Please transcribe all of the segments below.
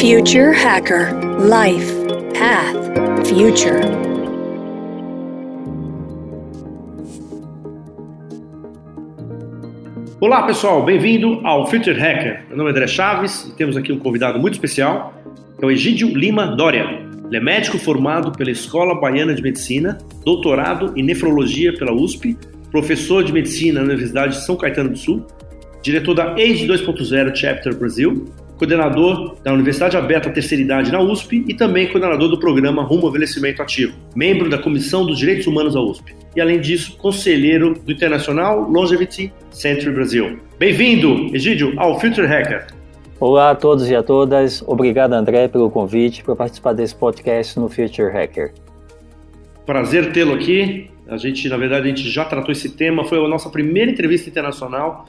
Future Hacker Life Path Future. Olá pessoal, bem-vindo ao Future Hacker. Meu nome é André Chaves e temos aqui um convidado muito especial, que é o Egídio Lima Dória. Ele é médico formado pela Escola Baiana de Medicina, doutorado em nefrologia pela USP, professor de medicina na Universidade de São Caetano do Sul, diretor da AGE 2.0 Chapter Brasil coordenador da Universidade Aberta Terceira Idade na USP e também coordenador do programa Rumo ao Envelhecimento Ativo, membro da Comissão dos Direitos Humanos da USP e, além disso, conselheiro do Internacional Longevity Center Brasil. Bem-vindo, Egídio, ao Future Hacker. Olá a todos e a todas. Obrigado, André, pelo convite para participar desse podcast no Future Hacker. Prazer tê-lo aqui. A gente, na verdade, a gente já tratou esse tema. Foi a nossa primeira entrevista internacional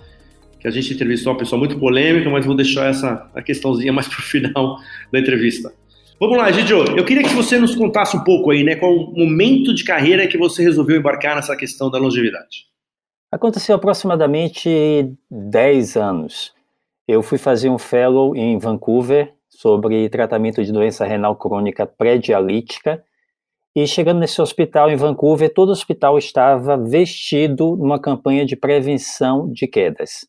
que a gente entrevistou uma pessoa muito polêmica, mas vou deixar essa a questãozinha mais para o final da entrevista. Vamos lá, Gidio. Eu queria que você nos contasse um pouco aí, né, qual o momento de carreira que você resolveu embarcar nessa questão da longevidade. Aconteceu aproximadamente 10 anos. Eu fui fazer um fellow em Vancouver sobre tratamento de doença renal crônica pré-dialítica e chegando nesse hospital em Vancouver, todo o hospital estava vestido numa campanha de prevenção de quedas.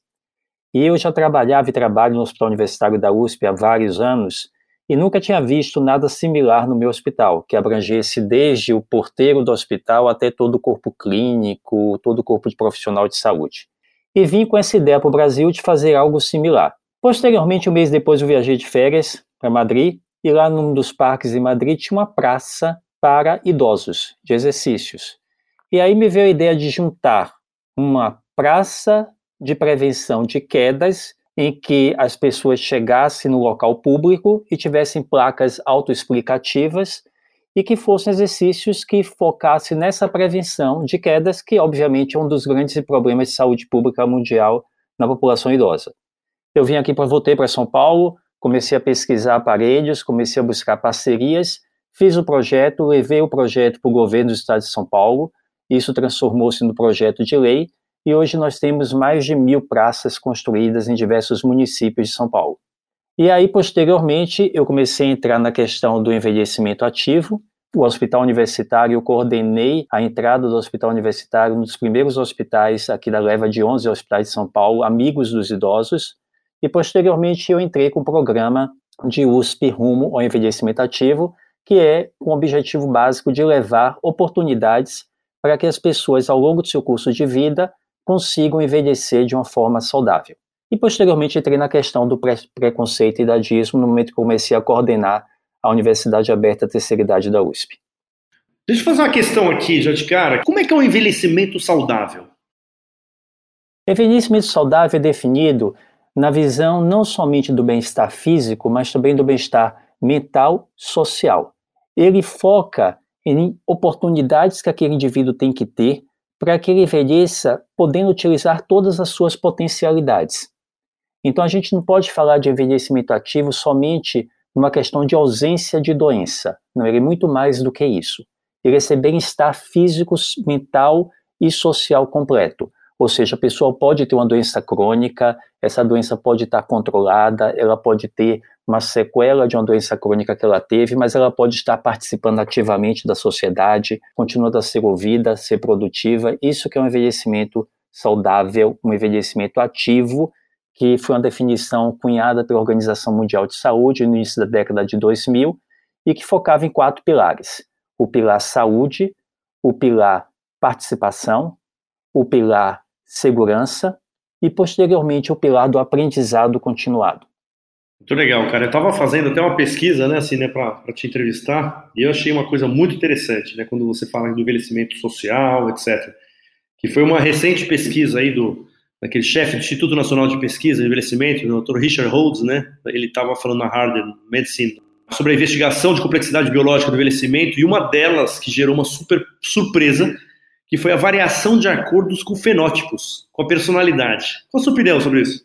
E eu já trabalhava e trabalho no Hospital Universitário da USP há vários anos e nunca tinha visto nada similar no meu hospital, que abrangesse desde o porteiro do hospital até todo o corpo clínico, todo o corpo de profissional de saúde. E vim com essa ideia para o Brasil de fazer algo similar. Posteriormente, um mês depois, eu viajei de férias para Madrid e lá num dos parques em Madrid tinha uma praça para idosos, de exercícios. E aí me veio a ideia de juntar uma praça de prevenção de quedas em que as pessoas chegassem no local público e tivessem placas autoexplicativas e que fossem exercícios que focassem nessa prevenção de quedas, que obviamente é um dos grandes problemas de saúde pública mundial na população idosa. Eu vim aqui para voltei para São Paulo, comecei a pesquisar aparelhos, comecei a buscar parcerias, fiz o projeto, levei o projeto para o governo do estado de São Paulo, isso transformou-se no projeto de lei e hoje nós temos mais de mil praças construídas em diversos municípios de São Paulo. E aí, posteriormente, eu comecei a entrar na questão do envelhecimento ativo. O hospital universitário, eu coordenei a entrada do hospital universitário, um dos primeiros hospitais aqui da leva de 11 hospitais de São Paulo, amigos dos idosos. E posteriormente eu entrei com o programa de USP rumo ao envelhecimento ativo, que é o objetivo básico de levar oportunidades para que as pessoas, ao longo do seu curso de vida, consigam envelhecer de uma forma saudável. E posteriormente entrei na questão do pre preconceito e idadismo no momento que comecei a coordenar a Universidade Aberta Terceira Idade da USP. Deixa eu fazer uma questão aqui, já de cara. Como é que é o um envelhecimento saudável? Envelhecimento saudável é definido na visão não somente do bem-estar físico, mas também do bem-estar mental, social. Ele foca em oportunidades que aquele indivíduo tem que ter para que ele envelheça podendo utilizar todas as suas potencialidades. Então a gente não pode falar de envelhecimento ativo somente numa questão de ausência de doença. Não, ele é muito mais do que isso. Ele é ser bem-estar físico, mental e social completo. Ou seja, a pessoa pode ter uma doença crônica, essa doença pode estar controlada, ela pode ter uma sequela de uma doença crônica que ela teve, mas ela pode estar participando ativamente da sociedade, continuando a ser ouvida, ser produtiva. Isso que é um envelhecimento saudável, um envelhecimento ativo, que foi uma definição cunhada pela Organização Mundial de Saúde no início da década de 2000 e que focava em quatro pilares: o pilar saúde, o pilar participação, o pilar segurança e, posteriormente, o pilar do aprendizado continuado. Muito legal, cara. Eu estava fazendo até uma pesquisa, né, assim, né, para te entrevistar, e eu achei uma coisa muito interessante, né, quando você fala do envelhecimento social, etc. Que foi uma recente pesquisa aí do daquele chefe do Instituto Nacional de Pesquisa e Envelhecimento, o Dr. Richard Holds, né? Ele estava falando na Harvard Medicine sobre a investigação de complexidade biológica do envelhecimento e uma delas que gerou uma super surpresa que foi a variação de acordos com fenótipos, com a personalidade. Qual a sua opinião sobre isso?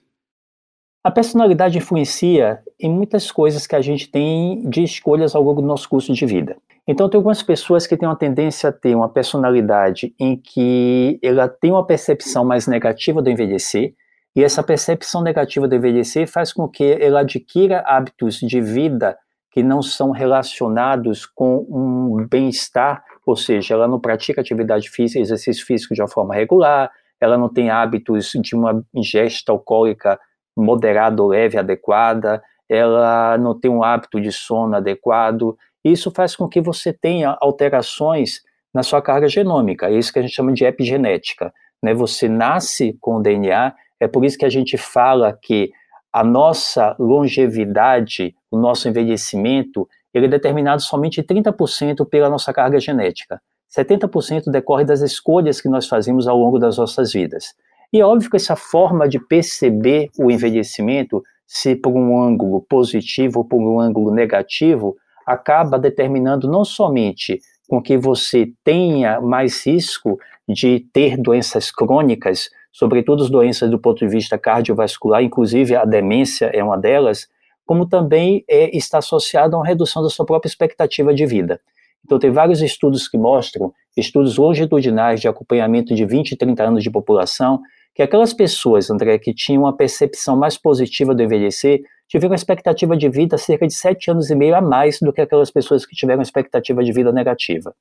A personalidade influencia em muitas coisas que a gente tem de escolhas ao longo do nosso curso de vida. Então, tem algumas pessoas que têm uma tendência a ter uma personalidade em que ela tem uma percepção mais negativa do envelhecer, E essa percepção negativa do envelhecer faz com que ela adquira hábitos de vida que não são relacionados com um bem-estar, ou seja, ela não pratica atividade física, exercício físico de uma forma regular, ela não tem hábitos de uma ingesta alcoólica moderada ou leve adequada, ela não tem um hábito de sono adequado. Isso faz com que você tenha alterações na sua carga genômica, é isso que a gente chama de epigenética. Né? Você nasce com o DNA, é por isso que a gente fala que a nossa longevidade, o nosso envelhecimento, ele é determinado somente 30% pela nossa carga genética. 70% decorre das escolhas que nós fazemos ao longo das nossas vidas. E é óbvio que essa forma de perceber o envelhecimento, se por um ângulo positivo ou por um ângulo negativo, acaba determinando não somente com que você tenha mais risco de ter doenças crônicas, sobretudo as doenças do ponto de vista cardiovascular, inclusive a demência é uma delas, como também é, está associado a uma redução da sua própria expectativa de vida. Então, tem vários estudos que mostram, estudos longitudinais de acompanhamento de 20 e 30 anos de população, que aquelas pessoas, André, que tinham uma percepção mais positiva do envelhecer, tiveram uma expectativa de vida cerca de 7 anos e meio a mais do que aquelas pessoas que tiveram uma expectativa de vida negativa.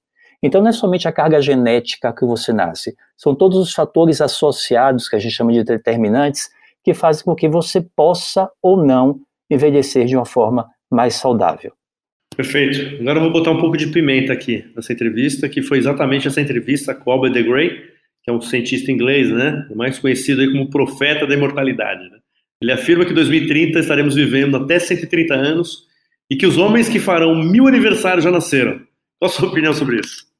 Então, não é somente a carga genética que você nasce, são todos os fatores associados, que a gente chama de determinantes, que fazem com que você possa ou não envelhecer de uma forma mais saudável. Perfeito. Agora eu vou botar um pouco de pimenta aqui nessa entrevista, que foi exatamente essa entrevista com Albert de Grey, que é um cientista inglês, né, mais conhecido aí como profeta da imortalidade. Né? Ele afirma que em 2030 estaremos vivendo até 130 anos e que os homens que farão mil aniversários já nasceram. Qual a sua opinião sobre isso?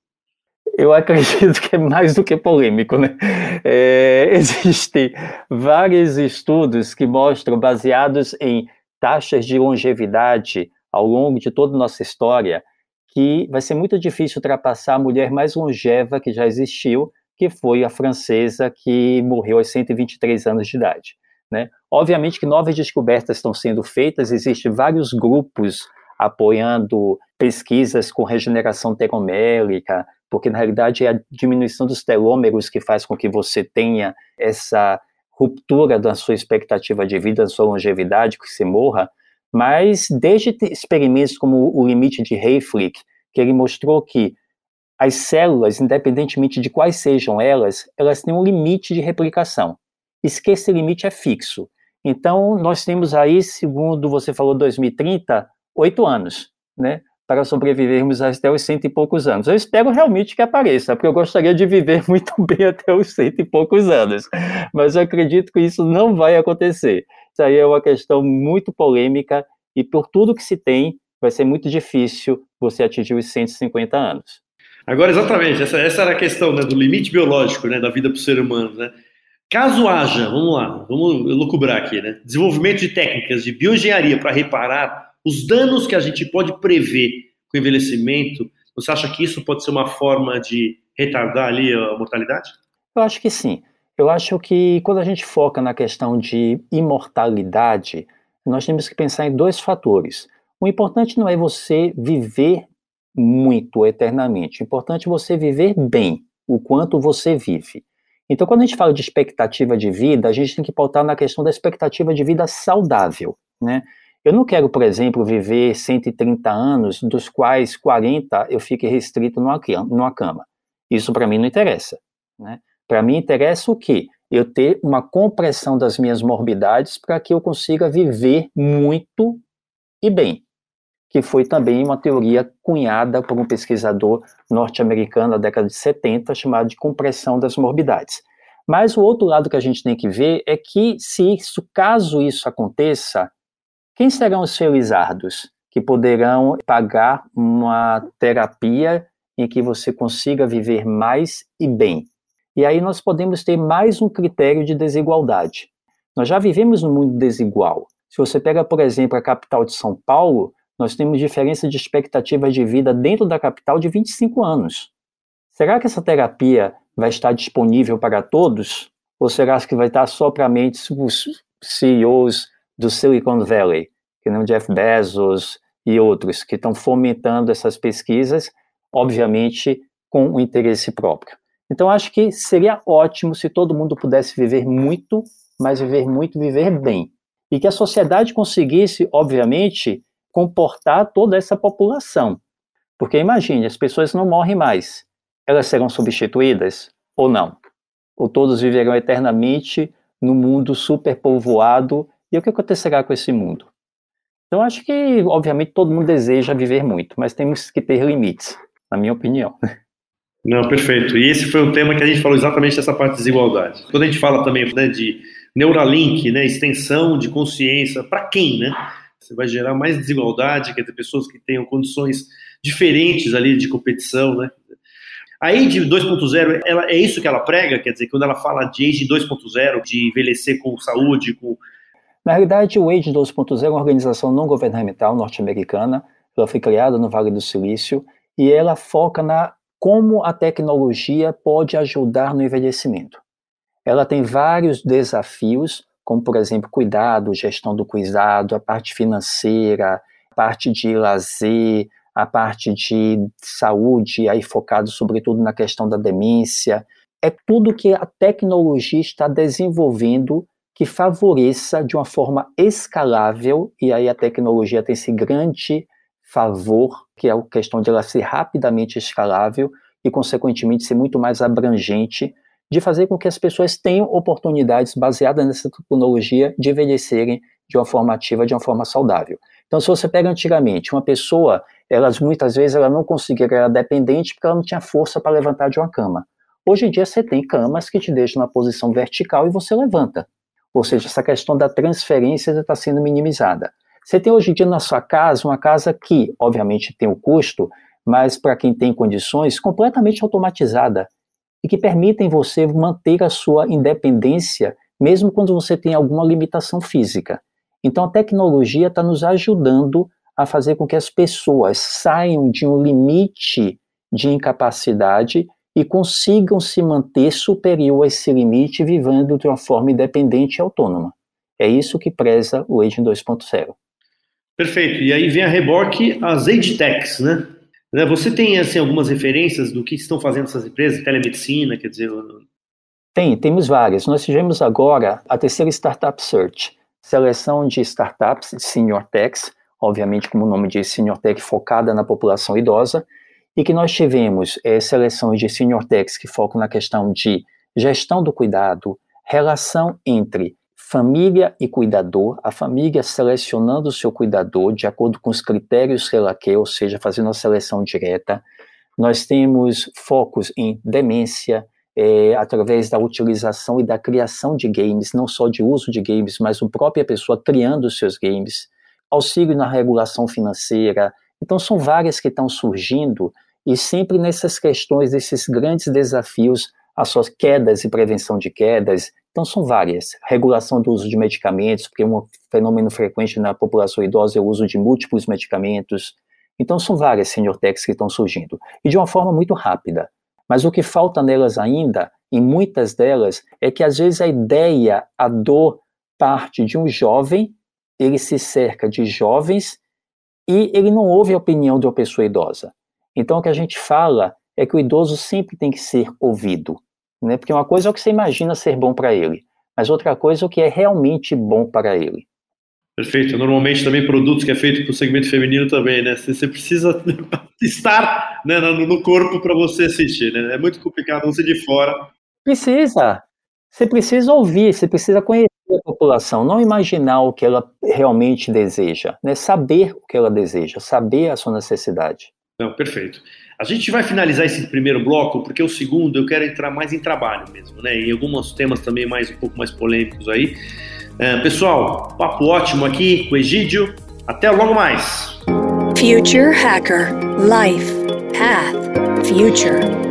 eu acredito que é mais do que polêmico, né? É, existem vários estudos que mostram, baseados em taxas de longevidade ao longo de toda a nossa história, que vai ser muito difícil ultrapassar a mulher mais longeva que já existiu, que foi a francesa que morreu aos 123 anos de idade. Né? Obviamente que novas descobertas estão sendo feitas, existem vários grupos apoiando pesquisas com regeneração telomérica, porque na realidade é a diminuição dos telômeros que faz com que você tenha essa ruptura da sua expectativa de vida, da sua longevidade, que você morra, mas desde experimentos como o limite de Hayflick, que ele mostrou que as células, independentemente de quais sejam elas, elas têm um limite de replicação. E que esse limite é fixo. Então, nós temos aí, segundo você falou, 2030, oito anos, né? Para sobrevivermos até os cento e poucos anos. Eu espero realmente que apareça, porque eu gostaria de viver muito bem até os cento e poucos anos, mas eu acredito que isso não vai acontecer. Isso aí é uma questão muito polêmica e por tudo que se tem, vai ser muito difícil você atingir os 150 anos. Agora, exatamente, essa, essa era a questão né, do limite biológico né, da vida para o ser humano. Né? Caso haja, vamos lá, vamos lucubrar aqui, né? desenvolvimento de técnicas de bioengenharia para reparar os danos que a gente pode prever com o envelhecimento, você acha que isso pode ser uma forma de retardar ali a mortalidade? Eu acho que sim. Eu acho que quando a gente foca na questão de imortalidade, nós temos que pensar em dois fatores. O importante não é você viver muito eternamente, o importante é você viver bem, o quanto você vive. Então, quando a gente fala de expectativa de vida, a gente tem que pautar na questão da expectativa de vida saudável, né? Eu não quero, por exemplo, viver 130 anos, dos quais 40 eu fique restrito numa, numa cama. Isso para mim não interessa. Né? Para mim interessa o quê? Eu ter uma compressão das minhas morbidades para que eu consiga viver muito e bem. Que foi também uma teoria cunhada por um pesquisador norte-americano na década de 70, chamado de compressão das morbidades. Mas o outro lado que a gente tem que ver é que, se isso, caso isso aconteça, quem serão os felizardos que poderão pagar uma terapia em que você consiga viver mais e bem? E aí nós podemos ter mais um critério de desigualdade. Nós já vivemos num mundo desigual. Se você pega, por exemplo, a capital de São Paulo, nós temos diferença de expectativa de vida dentro da capital de 25 anos. Será que essa terapia vai estar disponível para todos? Ou será que vai estar só para os CEOs do Silicon Valley, que nem o Jeff Bezos e outros, que estão fomentando essas pesquisas, obviamente com o interesse próprio. Então, acho que seria ótimo se todo mundo pudesse viver muito mas viver muito, viver bem. E que a sociedade conseguisse, obviamente, comportar toda essa população. Porque imagine, as pessoas não morrem mais. Elas serão substituídas ou não? Ou todos viverão eternamente no mundo superpovoado? E o que acontecerá com esse mundo? Então, acho que, obviamente, todo mundo deseja viver muito, mas temos que ter limites, na minha opinião. Não, perfeito. E esse foi um tema que a gente falou exatamente dessa parte de desigualdade. Quando a gente fala também né, de Neuralink, né, extensão de consciência, para quem, né? Você vai gerar mais desigualdade, quer dizer, pessoas que tenham condições diferentes ali de competição, né? A Age 2.0, ela, é isso que ela prega? Quer dizer, quando ela fala de Age 2.0, de envelhecer com saúde, com... Na realidade, o Age 2.0 é uma organização não governamental norte-americana, ela foi criada no Vale do Silício, e ela foca na como a tecnologia pode ajudar no envelhecimento. Ela tem vários desafios, como, por exemplo, cuidado, gestão do cuidado, a parte financeira, a parte de lazer, a parte de saúde, aí focado sobretudo na questão da demência. É tudo que a tecnologia está desenvolvendo que favoreça de uma forma escalável, e aí a tecnologia tem esse grande favor, que é a questão de ela ser rapidamente escalável e, consequentemente, ser muito mais abrangente, de fazer com que as pessoas tenham oportunidades baseadas nessa tecnologia de envelhecerem de uma forma ativa, de uma forma saudável. Então, se você pega antigamente uma pessoa, elas muitas vezes ela não conseguia, era dependente porque ela não tinha força para levantar de uma cama. Hoje em dia você tem camas que te deixam na posição vertical e você levanta. Ou seja, essa questão da transferência está sendo minimizada. Você tem hoje em dia na sua casa uma casa que, obviamente, tem o custo, mas para quem tem condições, completamente automatizada e que permitem você manter a sua independência mesmo quando você tem alguma limitação física. Então a tecnologia está nos ajudando a fazer com que as pessoas saiam de um limite de incapacidade e consigam se manter superior a esse limite, vivendo de uma forma independente e autônoma. É isso que preza o Aging 2.0. Perfeito. E aí vem a reboque as age techs, né? né? Você tem assim, algumas referências do que estão fazendo essas empresas, telemedicina, quer dizer... Tem, temos várias. Nós tivemos agora a terceira Startup Search, seleção de startups, senior techs, obviamente como o nome diz, senior tech focada na população idosa, e que nós tivemos é, seleções de senior techs que focam na questão de gestão do cuidado, relação entre família e cuidador, a família selecionando o seu cuidador de acordo com os critérios Relaquet, ou seja, fazendo a seleção direta. Nós temos focos em demência, é, através da utilização e da criação de games, não só de uso de games, mas a própria pessoa criando os seus games, auxílio na regulação financeira. Então, são várias que estão surgindo e sempre nessas questões, desses grandes desafios, as suas quedas e prevenção de quedas, então, são várias. Regulação do uso de medicamentos, porque é um fenômeno frequente na população idosa é o uso de múltiplos medicamentos. Então, são várias senior techs que estão surgindo. E de uma forma muito rápida. Mas o que falta nelas ainda, em muitas delas, é que às vezes a ideia, a dor, parte de um jovem, ele se cerca de jovens e ele não ouve a opinião de uma pessoa idosa. Então, o que a gente fala é que o idoso sempre tem que ser ouvido. Né? Porque uma coisa é o que você imagina ser bom para ele, mas outra coisa é o que é realmente bom para ele. Perfeito. Normalmente também produtos que é feito para o segmento feminino também, né? Você precisa estar né, no corpo para você assistir, né? É muito complicado você de fora. Precisa. Você precisa ouvir, você precisa conhecer a população, não imaginar o que ela realmente deseja, né? Saber o que ela deseja, saber a sua necessidade. Não, perfeito. A gente vai finalizar esse primeiro bloco, porque o segundo eu quero entrar mais em trabalho mesmo, né? E alguns temas também mais um pouco mais polêmicos aí. É, pessoal, papo ótimo aqui com o Egídio. Até logo mais. Future Hacker Life Path Future